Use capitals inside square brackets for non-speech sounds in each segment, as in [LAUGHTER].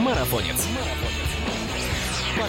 Марафонец.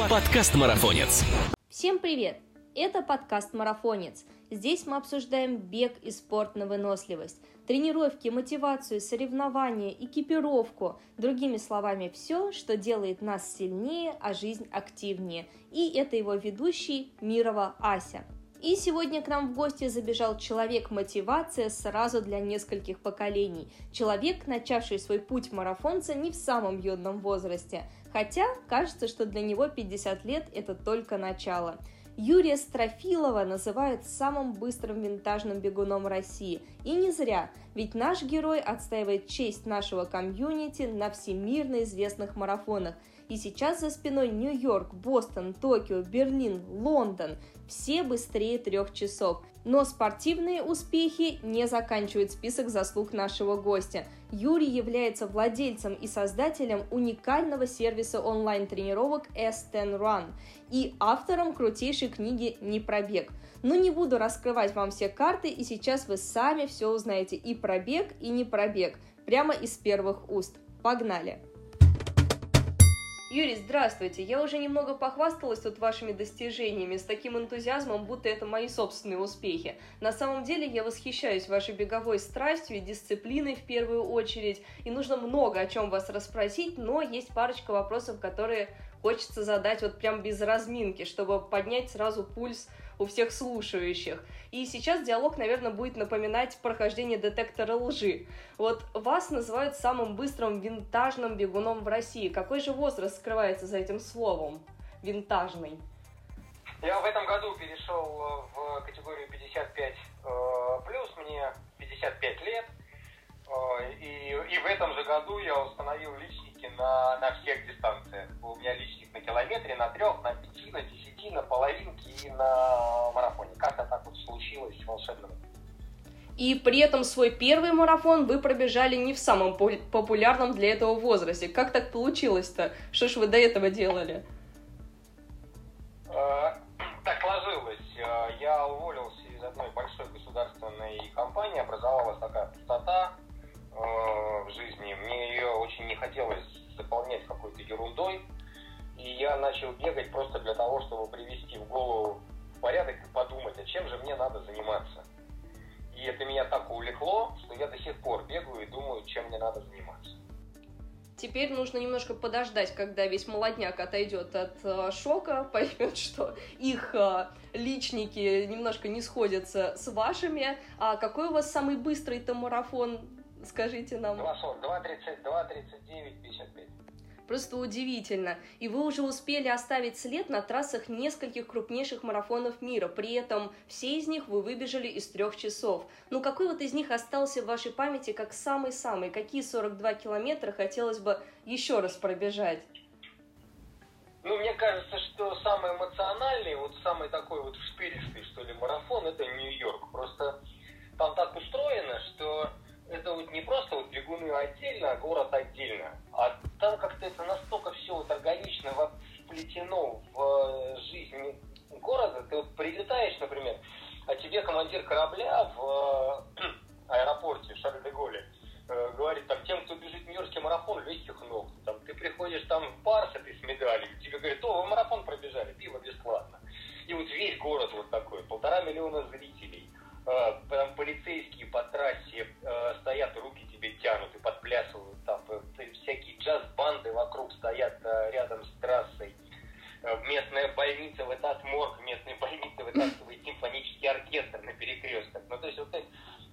Подкаст Марафонец. Всем привет! Это подкаст «Марафонец». Здесь мы обсуждаем бег и спорт на выносливость, тренировки, мотивацию, соревнования, экипировку. Другими словами, все, что делает нас сильнее, а жизнь активнее. И это его ведущий Мирова Ася. И сегодня к нам в гости забежал человек-мотивация сразу для нескольких поколений. Человек, начавший свой путь марафонца не в самом юном возрасте. Хотя кажется, что для него 50 лет это только начало. Юрия Строфилова называют самым быстрым винтажным бегуном России. И не зря, ведь наш герой отстаивает честь нашего комьюнити на всемирно известных марафонах. И сейчас за спиной Нью-Йорк, Бостон, Токио, Берлин, Лондон. Все быстрее трех часов. Но спортивные успехи не заканчивают список заслуг нашего гостя. Юрий является владельцем и создателем уникального сервиса онлайн-тренировок S10 Run и автором крутейшей книги «Не пробег». Но не буду раскрывать вам все карты, и сейчас вы сами все узнаете и пробег, и не пробег, прямо из первых уст. Погнали! Юрий, здравствуйте. Я уже немного похвасталась тут вашими достижениями с таким энтузиазмом, будто это мои собственные успехи. На самом деле я восхищаюсь вашей беговой страстью и дисциплиной в первую очередь, и нужно много о чем вас расспросить, но есть парочка вопросов, которые хочется задать вот прям без разминки, чтобы поднять сразу пульс у всех слушающих. И сейчас диалог, наверное, будет напоминать прохождение детектора лжи. Вот вас называют самым быстрым винтажным бегуном в России. Какой же возраст скрывается за этим словом? Винтажный. Я в этом году перешел при этом свой первый марафон вы пробежали не в самом популярном для этого возрасте. Как так получилось-то? Что ж вы до этого делали? Подождать, когда весь молодняк отойдет от э, шока, [LAUGHS] поймет, что их э, личники немножко не сходятся с вашими. А какой у вас самый быстрый-то марафон, скажите нам? 2.30, 2.39, 55. Просто удивительно. И вы уже успели оставить след на трассах нескольких крупнейших марафонов мира. При этом все из них вы выбежали из трех часов. Ну какой вот из них остался в вашей памяти как самый-самый? Какие 42 километра хотелось бы еще раз пробежать? Ну, мне кажется, что самый эмоциональный, вот самый такой вот штыристый, что ли, марафон, это Нью-Йорк. Просто там так устроено, что это вот не просто вот бегуны отдельно, а город отдельно, а там как-то это настолько все вот органично вплетено в э, жизнь города. Ты вот прилетаешь, например, а тебе командир корабля в э, [CLEARS THROAT] аэропорте Шарль-де-Голле э, говорит, там, тем, кто бежит Нью-Йоркский марафон, легких ног. Там, ты приходишь там в Парс, ты с медалью, тебе говорят, о, вы марафон пробежали, пиво бесплатно. И вот весь город вот такой, полтора миллиона зрителей э, там полицейские по трассе э, стоят, руки тебе тянут и подплясывают, там э, всякие джаз-банды вокруг стоят э, рядом с трассой. Э, местная больница, в этот морг местной больницы вытаскивает симфонический оркестр на перекрестках. Ну, то есть вот ты,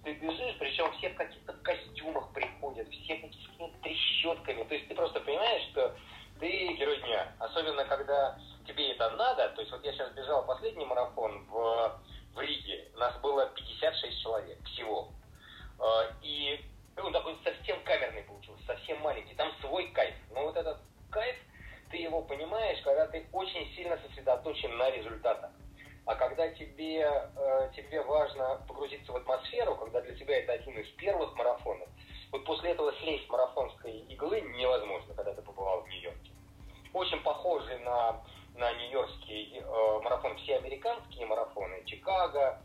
ты бежишь, причем все в каких-то костюмах приходят, все какими-то трещотками. То есть ты просто понимаешь, что ты герой дня. Особенно, когда тебе это надо. То есть вот я сейчас бежал последний марафон в в Риге нас было 56 человек всего. А, и он такой совсем камерный получился, совсем маленький. Там свой кайф. Но вот этот кайф, ты его понимаешь, когда ты очень сильно сосредоточен на результатах. А когда тебе, э, важно погрузиться в атмосферу, когда для тебя это один из первых марафонов, вот после этого слезть с марафонской иглы невозможно, когда ты побывал в Нью-Йорке. Очень похожий на на Нью-Йоркский э, марафон, все американские марафоны, Чикаго,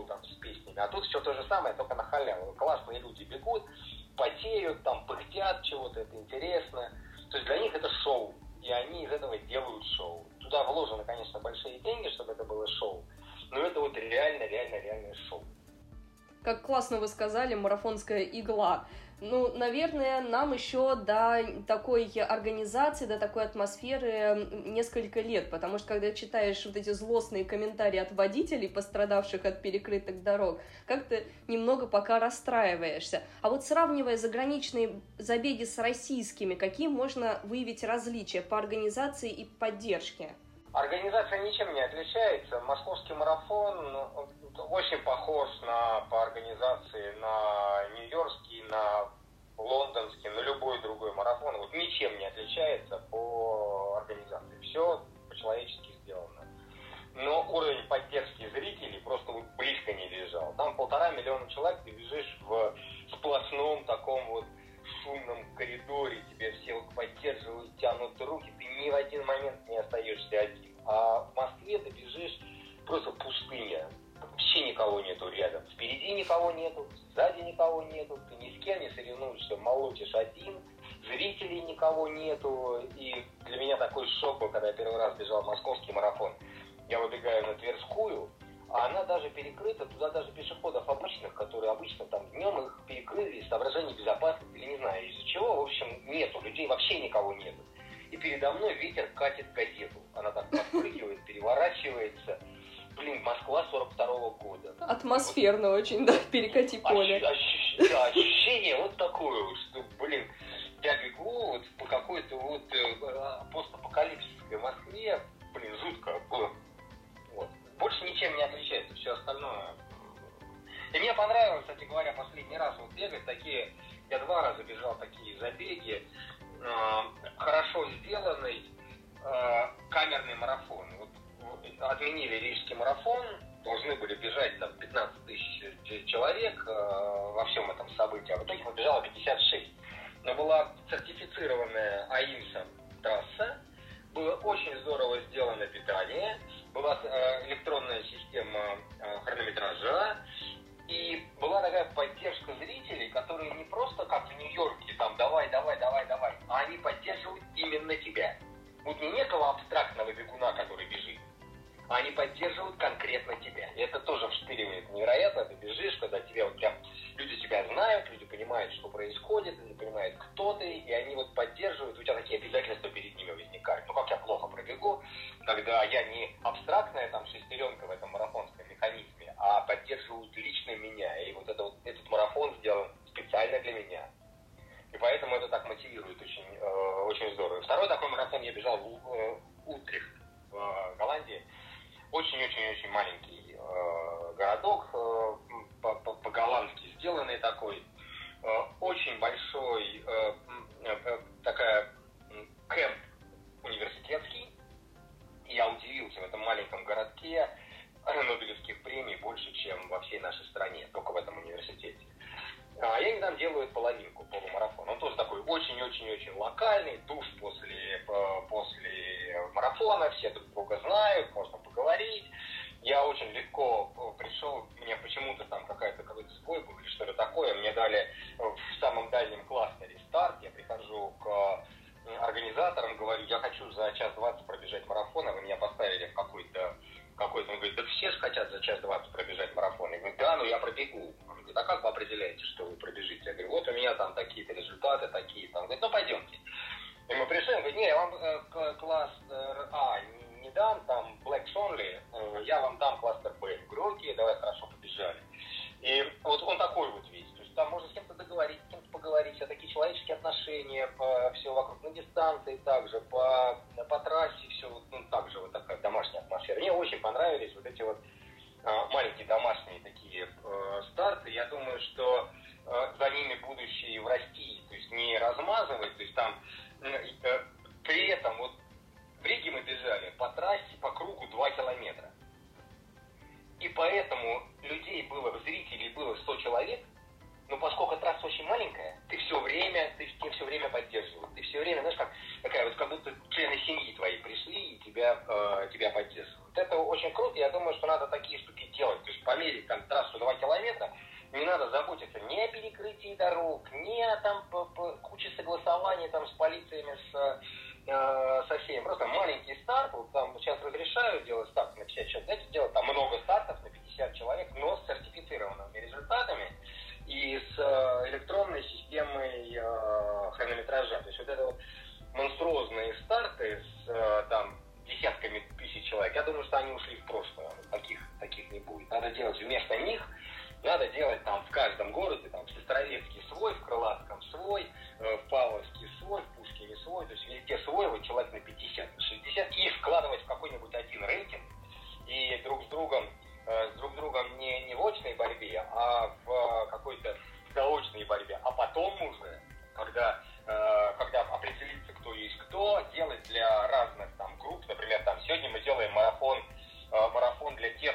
шоу там с песнями. А тут все то же самое, только на халяву. Классные люди бегут, потеют, там пыхтят чего-то, это интересно. То есть для них это шоу, и они из этого делают шоу. Туда вложены, конечно, большие деньги, чтобы это было шоу, но это вот реально, реально, реальное шоу. Как классно вы сказали, марафонская игла. Ну, наверное, нам еще до такой организации, до такой атмосферы несколько лет, потому что когда читаешь вот эти злостные комментарии от водителей, пострадавших от перекрытых дорог, как-то немного пока расстраиваешься. А вот сравнивая заграничные забеги с российскими, какие можно выявить различия по организации и поддержке? Организация ничем не отличается. Московский марафон ну, очень похож на, по организации на Нью-Йоркский, на лондонский, на любой другой марафон. Вот ничем не отличается по организации. Все по-человечески сделано. Но уровень поддержки зрителей просто вот близко не лежал. Там полтора миллиона человек, ты бежишь в сплошном таком вот шумном коридоре, тебя все поддерживают, тянут руки, ты ни в один момент не остаешься один. А в Москве ты бежишь просто пустыня, вообще никого нету рядом. Впереди никого нету, сзади никого нету, ты ни с кем не соревнуешься, молотишь один, зрителей никого нету. И для меня такой шок был, когда я первый раз бежал московский марафон. Я выбегаю на Тверскую, а она даже перекрыта, туда даже пешеходов обычных, которые обычно там днем их перекрыли из соображений безопасности или не знаю из-за чего, в общем, нету, людей вообще никого нету. И передо мной ветер катит газету. Она так подпрыгивает, переворачивается. Блин, Москва 42-го года. Атмосферно вот. очень, да, перекати поле. Ощущ, да, ощущение вот такое, что, блин, я бегу вот по какой-то вот э, постапокалипсисской Москве, блин, жутко было больше ничем не отличается, все остальное. И мне понравилось, кстати говоря, последний раз вот бегать такие, я два раза бежал такие забеги, э, хорошо сделанный э, камерный марафон. Отменили рижский марафон, должны были бежать там 15 тысяч человек э, во всем этом событии, а в итоге побежало 56. Но была сертифицированная АИМСом трасса, было очень здорово сделано питание, была э, электронная система э, хронометража, и была такая поддержка зрителей, которые не просто как в Нью-Йорке, там, давай, давай, давай, давай, а они поддерживают именно тебя. Вот не некого абстрактного бегуна, который бежит, они поддерживают конкретно тебя. И это тоже вшпиливает невероятно. Ты бежишь, когда тебя вот прям люди тебя знают, люди понимают, что происходит, люди понимают, кто ты, и они вот поддерживают, у тебя такие обязательства перед ними возникают. Ну как я плохо пробегу, когда я не абстрактная там шестеренка в этом марафонском механизме, а поддерживают лично меня. И вот, это вот этот марафон сделан специально для меня. И поэтому это так мотивирует очень, э, очень здорово. Второй такой марафон я бежал в он не, вам э, класс дорог, ни там кучи согласований там с полициями, с э, со всеми. Просто маленький старт, вот там сейчас разрешают делать старт на 50 человек, знаете, делать там много стартов на 50 человек, но с сертифицированными результатами и с э, электронной системой э, хронометража. То есть вот это вот монструозные старты с э, там десятками тысяч человек, я думаю, что они ушли в прошлое. Таких, таких не будет. Надо делать вместо них, надо делать там в каждом городе, там в Сестрорецке свой, в Крылатском свой, э, в Павловске свой, в Пушкине свой, то есть везде свой, вот на 50, на 60, и вкладывать в какой-нибудь один рейтинг, и друг с другом, э, с друг другом не, не в очной борьбе, а в э, какой-то заочной борьбе. А потом уже, когда когда определиться, кто есть кто, делать для разных там групп, например, там сегодня мы делаем марафон, марафон для тех,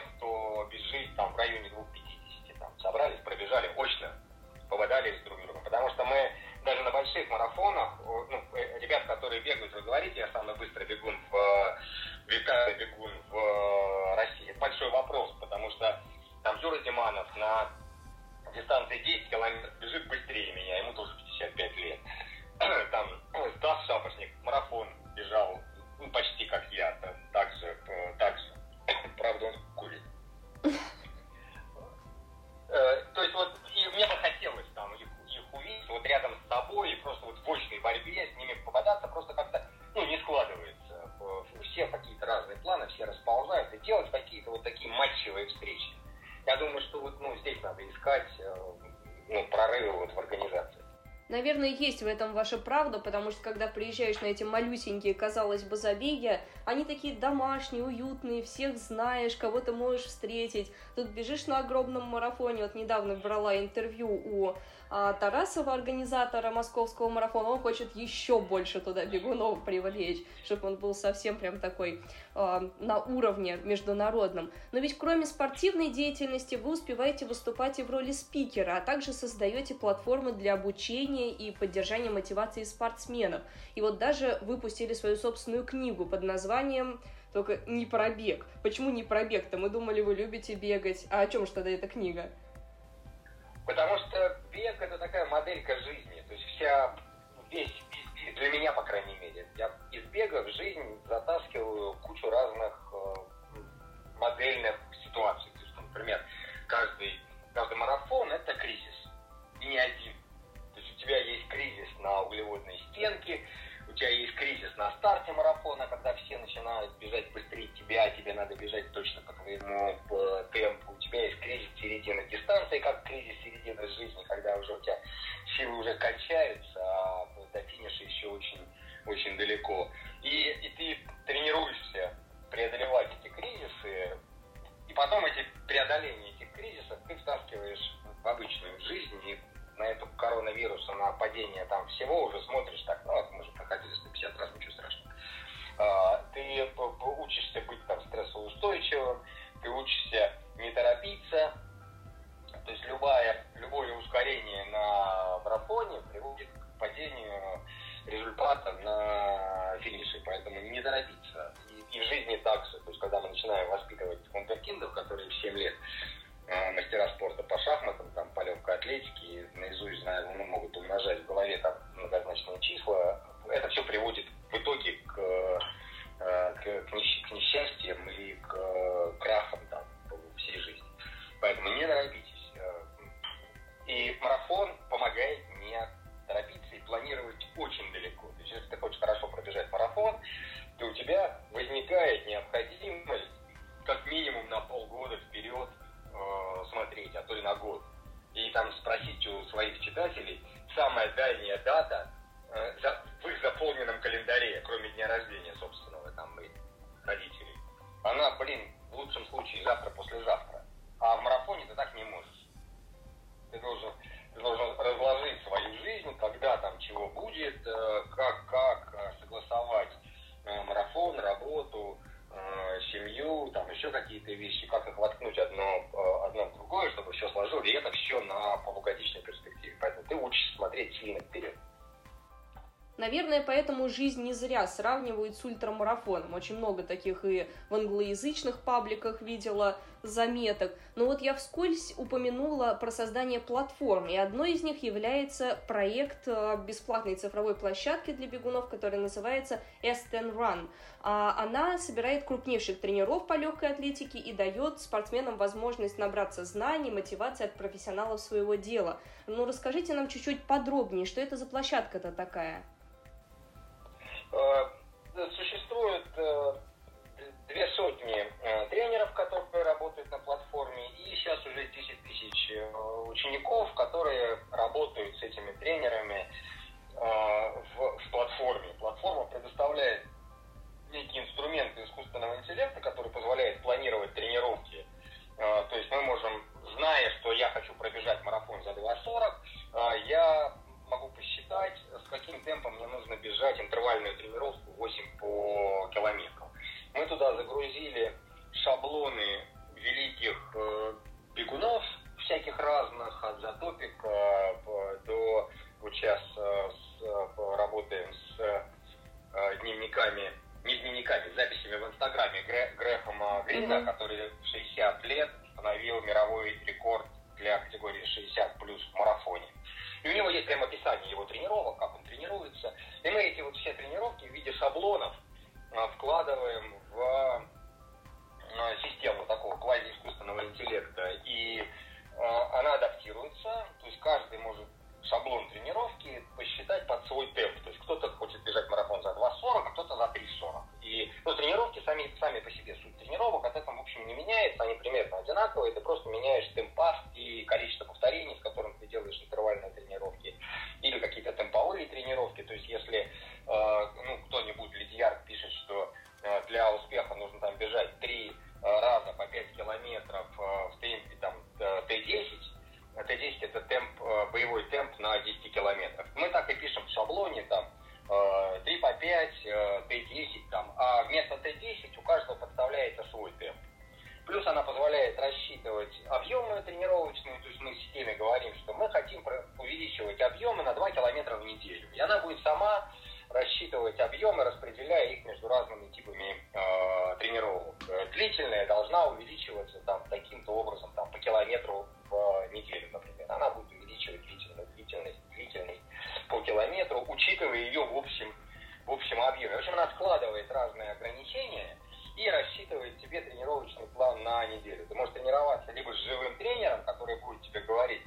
в этом ваша правда, потому что когда приезжаешь на эти малюсенькие, казалось бы, забеги, они такие домашние, уютные, всех знаешь, кого ты можешь встретить. Тут бежишь на огромном марафоне. Вот недавно брала интервью у а, Тарасова, организатора московского марафона. Он хочет еще больше туда бегунов привлечь, чтобы он был совсем прям такой а, на уровне международном. Но ведь кроме спортивной деятельности вы успеваете выступать и в роли спикера, а также создаете платформы для обучения и поддержания мотивации спортсменов. И вот даже выпустили свою собственную книгу под названием только не про бег. Почему не про бег-то? Мы думали, вы любите бегать. А о чем же тогда эта книга? Потому что бег это такая моделька жизни. То есть вся, весь, для меня, по крайней мере, я из бега в жизнь затаскиваю кучу разных э, модельных ситуаций. То есть, например, каждый, каждый марафон это кризис. Еще какие-то вещи, как их воткнуть одно, Наверное, поэтому жизнь не зря сравнивают с ультрамарафоном. Очень много таких и в англоязычных пабликах видела заметок, но вот я вскользь упомянула про создание платформ, и одной из них является проект э, бесплатной цифровой площадки для бегунов, который называется S10 Run. А она собирает крупнейших тренеров по легкой атлетике и дает спортсменам возможность набраться знаний, мотивации от профессионалов своего дела. Ну, расскажите нам чуть-чуть подробнее, что это за площадка-то такая? Э, существует э, две сотни э, тренеров, которые работают на платформе, и сейчас уже 10 тысяч учеников, которые работают с этими тренерами в, в платформе. Платформа предоставляет некие инструменты искусственного интеллекта, который позволяет планировать тренировки. То есть мы можем, зная, что я хочу пробежать марафон за 2.40, я каким темпом мне нужно бежать интервальную тренировку 8 по километрам. Мы туда загрузили шаблоны великих э, бегунов, всяких разных, от затопика до вот сейчас э, с, э, работаем с э, дневниками, не дневниками, записями в Инстаграме Гре, Грэхэма Грина, mm-hmm. который в 60 лет установил мировой рекорд для категории 60 плюс в марафоне. И у него есть прямо описание его тренировок, как он тренируется. И мы эти вот все тренировки в виде шаблонов а, вкладываем в а, систему такого квази-искусственного интеллекта. И Длительная должна увеличиваться там таким-то образом, там по километру в неделю, например. Она будет увеличивать длительность, длительность, длительность по километру, учитывая ее в общем, в общем объеме. В общем, она складывает разные ограничения и рассчитывает тебе тренировочный план на неделю. Ты можешь тренироваться либо с живым тренером, который будет тебе говорить,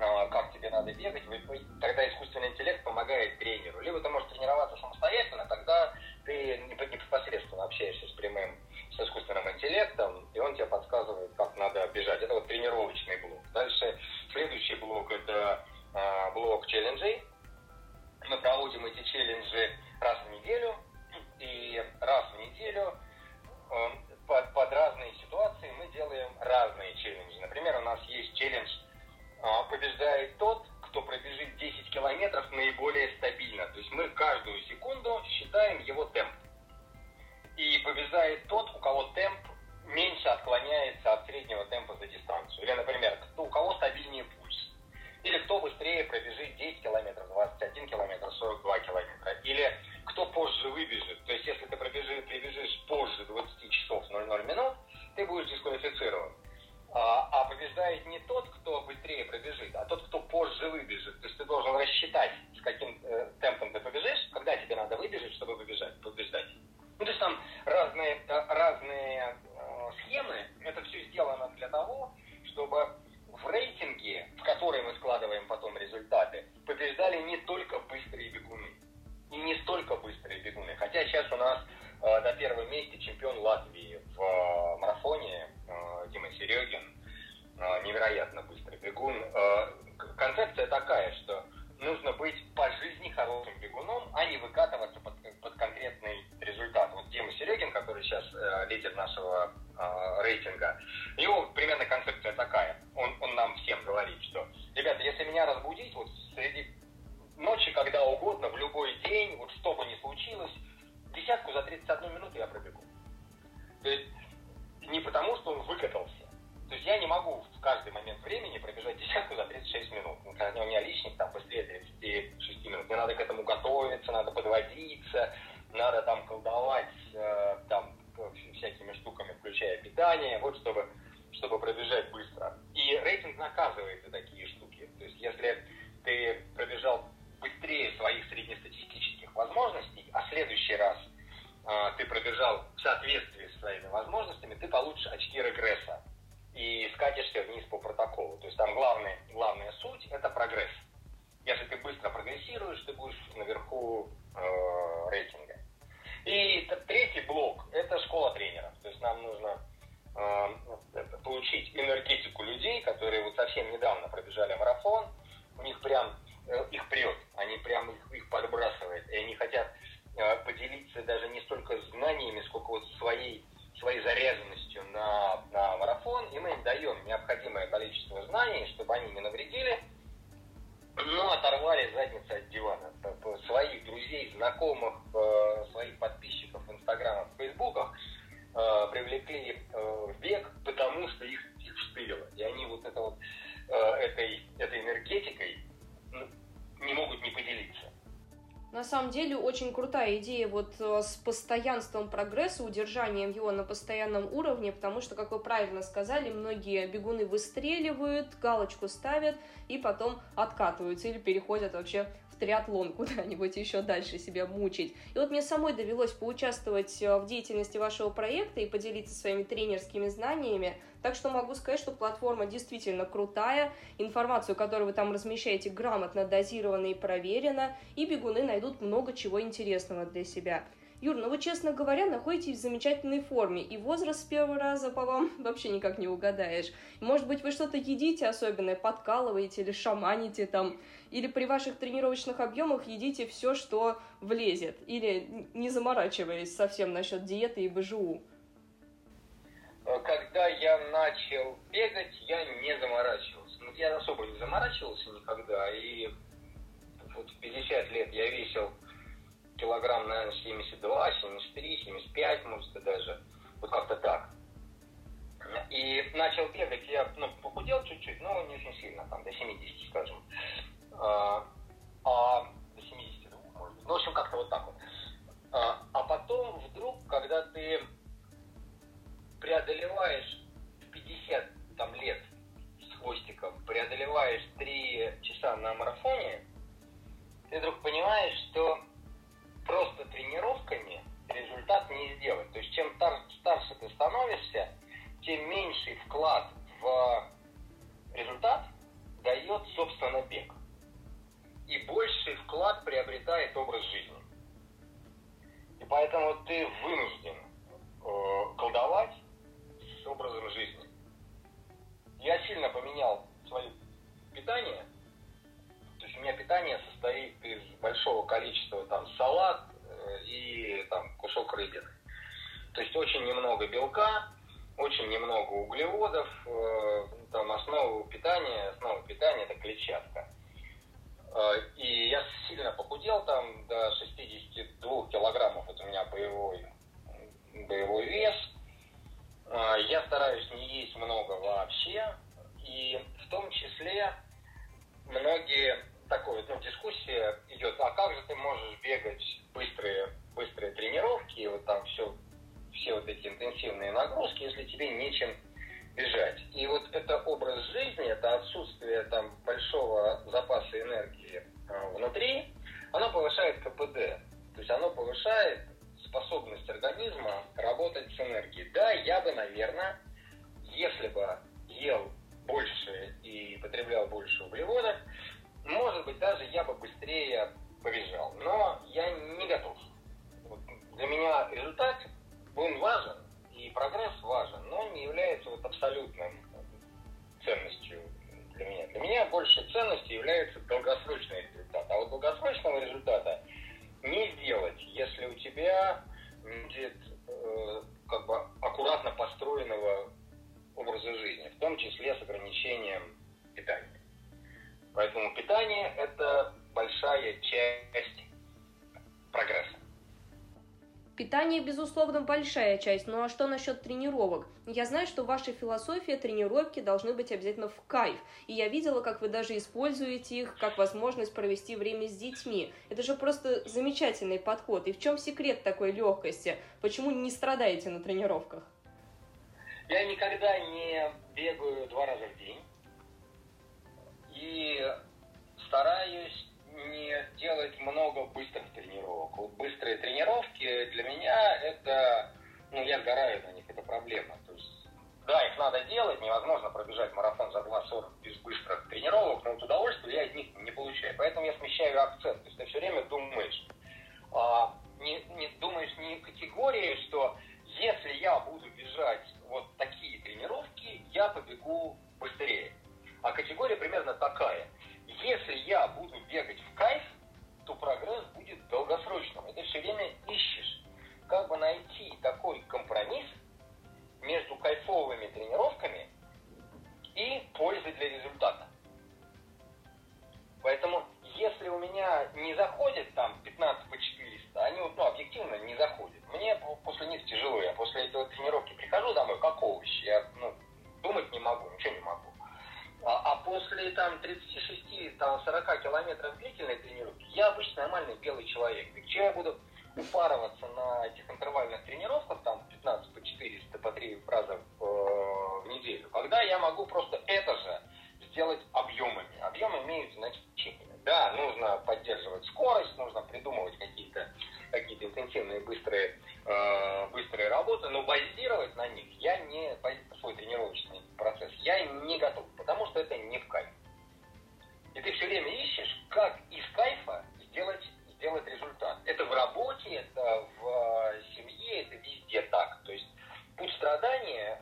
а, как тебе надо бегать, тогда искусственный интеллект помогает тренеру. Либо ты можешь тренироваться самостоятельно, тогда ты непосредственно общаешься с прямым, с искусственным интеллектом, и он тебе подсказывает, как надо бежать. Это вот тренировочный блок. Дальше следующий блок – это э, блок челленджей. Мы проводим эти челленджи раз в неделю, и раз в неделю э, под, под разные ситуации мы делаем разные челленджи. Например, у нас есть челлендж а, побеждает тот, кто пробежит 10 километров наиболее стабильно. То есть мы каждую секунду концепция такая, что нужно быть по жизни хорошим бегуном, а не выкатываться крутая идея вот э, с постоянством прогресса, удержанием его на постоянном уровне, потому что, как вы правильно сказали, многие бегуны выстреливают, галочку ставят и потом откатываются или переходят вообще триатлон куда-нибудь еще дальше себя мучить. И вот мне самой довелось поучаствовать э, в деятельности вашего проекта и поделиться своими тренерскими знаниями, так что могу сказать, что платформа действительно крутая, информацию, которую вы там размещаете, грамотно дозирована и проверена, и бегуны найдут много чего интересного для себя. Юр, ну вы, честно говоря, находитесь в замечательной форме, и возраст с первого раза по вам [LAUGHS] вообще никак не угадаешь. Может быть, вы что-то едите особенное, подкалываете или шаманите там, или при ваших тренировочных объемах едите все, что влезет, или не заморачиваясь совсем насчет диеты и БЖУ. Когда я начал бегать, я не заморачивался. Ну, я особо не заморачивался никогда, и вот в 50 лет я весил килограмм, наверное, 72, 73, 75, может быть, даже. Вот как-то так. И начал бегать, я ну, похудел чуть-чуть, но не очень сильно, там, до 70, скажем. А, а до 72, может быть. Ну, в общем, как-то вот так вот. А, а потом вдруг, когда ты преодолеваешь 50 там, лет с хвостиком, преодолеваешь 3 часа на марафоне, ты вдруг понимаешь, что просто тренировками результат не сделать. То есть чем старше ты становишься, тем меньший вклад в результат дает, собственно, бег. И больший вклад приобретает образ жизни. И поэтому ты вынужден э, колдовать с образом жизни. Я сильно поменял свое питание – то есть у меня питание состоит из большого количества там салат э, и там кусок рыбины. То есть очень немного белка, очень немного углеводов. Э, там основа питания, основа питания это клетчатка. Э, и я сильно похудел там до 62 килограммов. Это у меня боевой, боевой вес. Я стараюсь не есть много вообще. И в том числе многие такой ну, дискуссия идет, а как же ты можешь бегать быстрые, быстрые тренировки, и вот там все, все вот эти интенсивные нагрузки, если тебе нечем бежать. И вот это образ жизни, это отсутствие там большого запаса энергии э, внутри, оно повышает КПД. То есть оно повышает способность организма работать с энергией. Да, я бы, наверное, если бы ел больше и потреблял больше углеводов, может быть, даже я бы быстрее побежал. Но я не готов. Вот для меня результат, он важен, прогресс важен, но не является вот абсолютным ценностью для меня. Для меня больше ценностью является долгосрочный результат. А вот долгосрочного результата не сделать, если у тебя будет э, как бы аккуратно построенного образа жизни, в том числе с ограничением питания. Поэтому питание – это большая часть прогресса. Питание, безусловно, большая часть. Ну а что насчет тренировок? Я знаю, что ваша философия тренировки должны быть обязательно в кайф. И я видела, как вы даже используете их как возможность провести время с детьми. Это же просто замечательный подход. И в чем секрет такой легкости? Почему не страдаете на тренировках? Я никогда не бегаю два раза в день. И стараюсь не делать много быстрых тренировок. Вот быстрые тренировки для меня это, ну, я сгораю на них, это проблема. То есть, да, их надо делать, невозможно пробежать марафон за 2.40 без быстрых тренировок, но вот удовольствие я от них не получаю. Поэтому я смещаю акцент. То есть ты все время думаешь, а, не, не думаешь не категории, что если я буду бежать вот такие тренировки, я побегу быстрее. А категория примерно такая. Если я буду бегать в кайф, то прогресс будет долгосрочным. Ты все время ищешь, как бы найти такой компромисс между кайфовыми тренировками и пользой для результата. Поэтому, если у меня не заходит там 15 по 400, они ну, объективно не заходят. Мне после них тяжело. Я после этого тренировки прихожу домой, как овощи. Я ну, думать не могу, ничего не могу. А, а после там 36, там 40 километров длительной тренировки я обычно нормальный белый человек. И что я буду упарываться на этих интервальных тренировках, там 15 по 400, по 3 раза в, э, в неделю, когда я могу просто это же сделать объемами. Объемы имеют значение. Да, нужно поддерживать скорость, нужно придумывать какие-то какие интенсивные быстрые, э, быстрые работы, но базировать на них я не, свой тренировочный процесс, я не готов, потому что это ты все время ищешь, как из кайфа сделать, сделать результат. Это в работе, это в э, семье, это везде так. То есть путь страдания,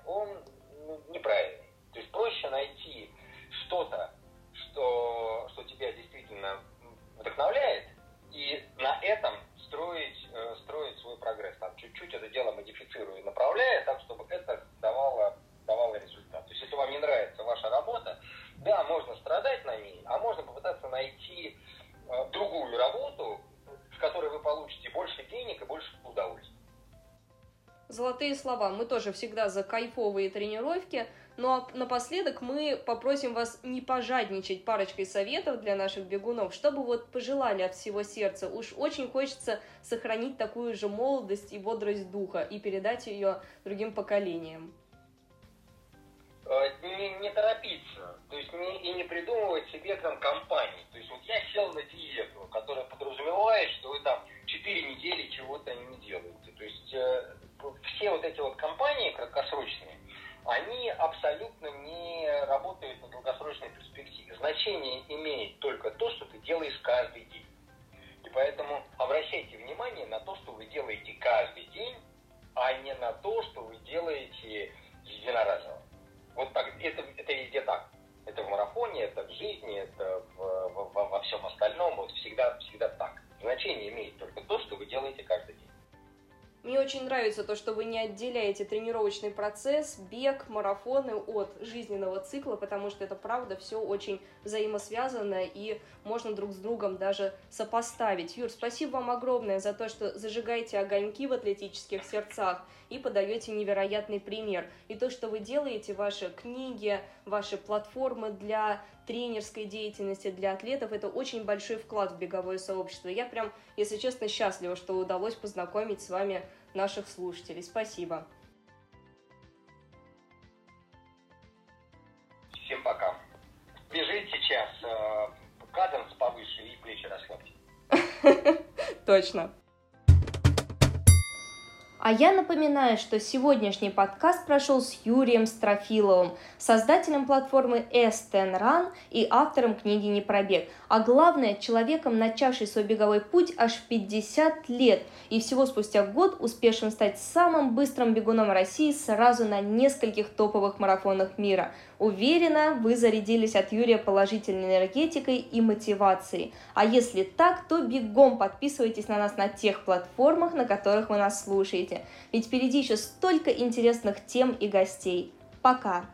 Золотые слова. Мы тоже всегда за кайфовые тренировки – ну а напоследок мы попросим вас не пожадничать парочкой советов для наших бегунов, чтобы вот пожелали от всего сердца. Уж очень хочется сохранить такую же молодость и бодрость духа и передать ее другим поколениям. Э, не, не торопиться, то есть не, и не придумывать себе там компании. То есть вот я сел на диету, которая подразумевает, что вы там 4 недели чего-то не делаете. То есть э, все вот эти вот компании краткосрочные, они абсолютно не работают на долгосрочной перспективе. Значение отделяете тренировочный процесс, бег, марафоны от жизненного цикла, потому что это правда все очень взаимосвязано и можно друг с другом даже сопоставить. Юр, спасибо вам огромное за то, что зажигаете огоньки в атлетических сердцах и подаете невероятный пример. И то, что вы делаете, ваши книги, ваши платформы для тренерской деятельности для атлетов, это очень большой вклад в беговое сообщество. Я прям, если честно, счастлива, что удалось познакомить с вами наших слушателей. Спасибо. Всем пока. Бежит сейчас э, каденс повыше и плечи расслабьте. [LAUGHS] Точно. А я напоминаю, что сегодняшний подкаст прошел с Юрием Строфиловым, создателем платформы S10 Run и автором книги «Не пробег», а главное, человеком, начавший свой беговой путь аж в 50 лет. И всего спустя год успевшим стать самым быстрым бегуном России сразу на нескольких топовых марафонах мира – Уверена, вы зарядились от Юрия положительной энергетикой и мотивацией. А если так, то бегом подписывайтесь на нас на тех платформах, на которых вы нас слушаете. Ведь впереди еще столько интересных тем и гостей. Пока!